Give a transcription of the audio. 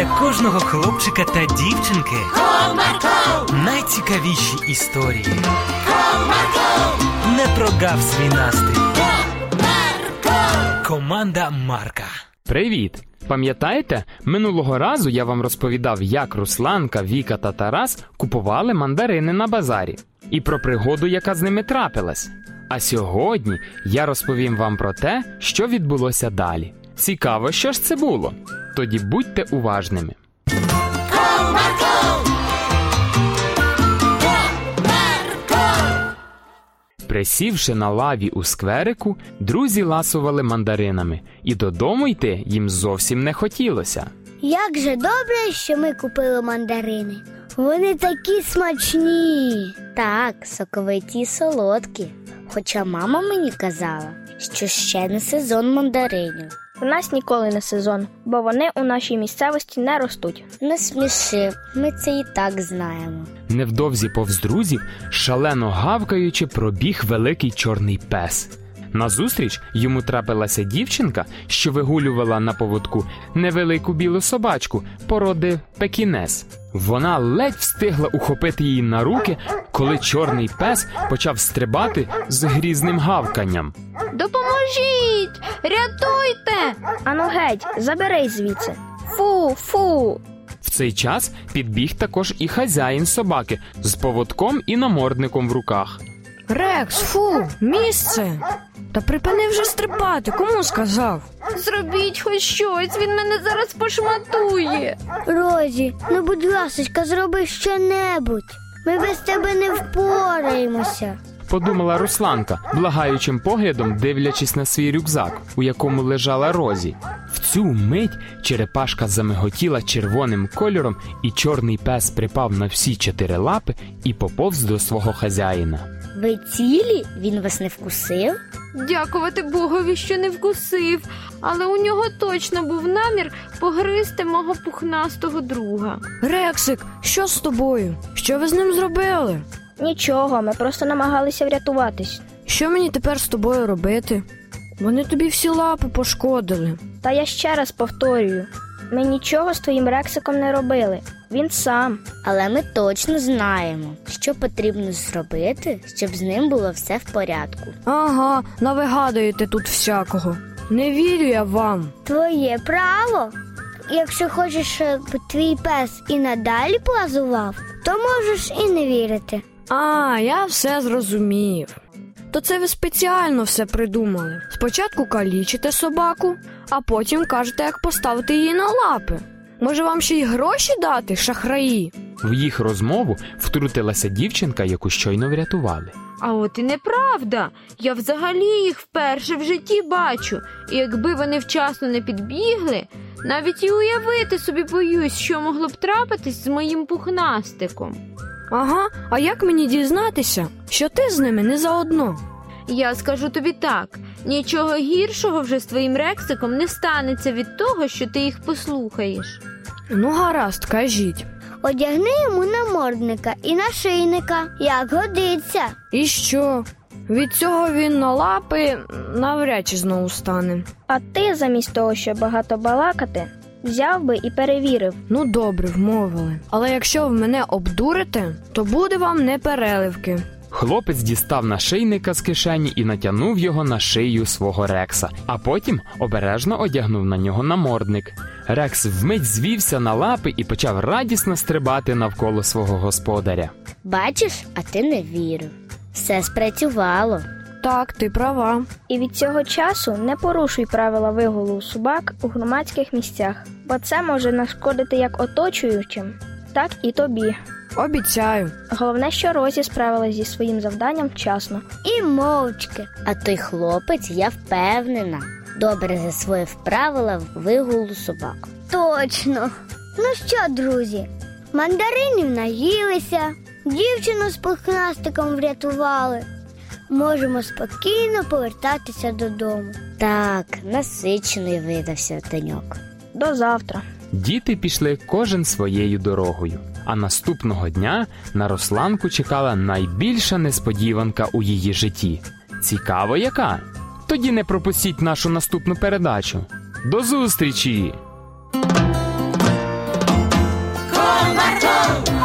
для кожного хлопчика та дівчинки Comarco, найцікавіші історії. Comarco, Не прогав свій настрій. Comarco. Команда Марка. Привіт! Пам'ятаєте, минулого разу я вам розповідав, як Русланка, Віка та Тарас купували мандарини на базарі і про пригоду, яка з ними трапилась. А сьогодні я розповім вам про те, що відбулося далі. Цікаво, що ж це було. Тоді будьте уважними. Присівши на лаві у скверику, друзі ласували мандаринами, і додому йти їм зовсім не хотілося. Як же добре, що ми купили мандарини. Вони такі смачні. Так, соковиті й солодкі. Хоча мама мені казала, що ще не сезон мандаринів. У нас ніколи не сезон, бо вони у нашій місцевості не ростуть. Не сміши, ми це і так знаємо. Невдовзі повз друзів, шалено гавкаючи, пробіг великий чорний пес. Назустріч йому трапилася дівчинка, що вигулювала на поводку невелику білу собачку породи пекінес. Вона ледь встигла ухопити її на руки, коли чорний пес почав стрибати з грізним гавканням. Допоможіть! Рятуйте! Ану геть, забери звідси. Фу, фу. В цей час підбіг також і хазяїн собаки з поводком і намордником в руках. Рекс, фу, місце. Та припини вже стрибати, кому сказав? Зробіть хоч щось, він мене зараз пошматує. Розі, ну будь ласочка, зроби щонебудь. Ми без тебе не впораємося. Подумала Русланка, благаючим поглядом дивлячись на свій рюкзак, у якому лежала Розі. Цю мить черепашка замиготіла червоним кольором, і чорний пес припав на всі чотири лапи і поповз до свого хазяїна. Ви цілі? Він вас не вкусив? Дякувати Богові, що не вкусив, але у нього точно був намір погризти мого пухнастого друга. Рексик, що з тобою? Що ви з ним зробили? Нічого, ми просто намагалися врятуватись. Що мені тепер з тобою робити? Вони тобі всі лапи пошкодили. Та я ще раз повторюю: ми нічого з твоїм рексиком не робили. Він сам. Але ми точно знаємо, що потрібно зробити, щоб з ним було все в порядку. Ага, навигадуєте тут всякого. Не вірю я вам. Твоє право. Якщо хочеш, щоб твій пес і надалі плазував, то можеш і не вірити. А, я все зрозумів. То це ви спеціально все придумали. Спочатку калічите собаку, а потім кажете, як поставити її на лапи. Може, вам ще й гроші дати, шахраї? В їх розмову втрутилася дівчинка, яку щойно врятували. А от і неправда. Я взагалі їх вперше в житті бачу, і якби вони вчасно не підбігли, навіть і уявити собі боюсь, що могло б трапитись з моїм пухнастиком. Ага, а як мені дізнатися, що ти з ними не заодно? Я скажу тобі так: нічого гіршого вже з твоїм рексиком не станеться від того, що ти їх послухаєш. Ну, гаразд, кажіть. Одягни йому намордника і нашийника, як годиться. І що? Від цього він на лапи навряд чи знову стане. А ти, замість того, щоб багато балакати, взяв би і перевірив. Ну, добре, вмовили. Але якщо ви мене обдурите, то буде вам не переливки. Хлопець дістав нашийника з кишені і натягнув його на шию свого Рекса, а потім обережно одягнув на нього намордник. Рекс вмить звівся на лапи і почав радісно стрибати навколо свого господаря. Бачиш, а ти не вірив. Все спрацювало. Так, ти права. І від цього часу не порушуй правила вигулу собак у громадських місцях, бо це може нашкодити як оточуючим, так і тобі. Обіцяю. Головне, що Розі справилась зі своїм завданням вчасно. І мовчки. А той хлопець, я впевнена, добре засвоїв правила вигулу собак. Точно. Ну що, друзі, мандаринів наїлися, дівчину з пухнастиком врятували можемо спокійно повертатися додому. Так, насичений видався деньок. До завтра. Діти пішли кожен своєю дорогою. А наступного дня на Русланку чекала найбільша несподіванка у її житті. Цікаво, яка? Тоді не пропустіть нашу наступну передачу. До зустрічі! Комарко!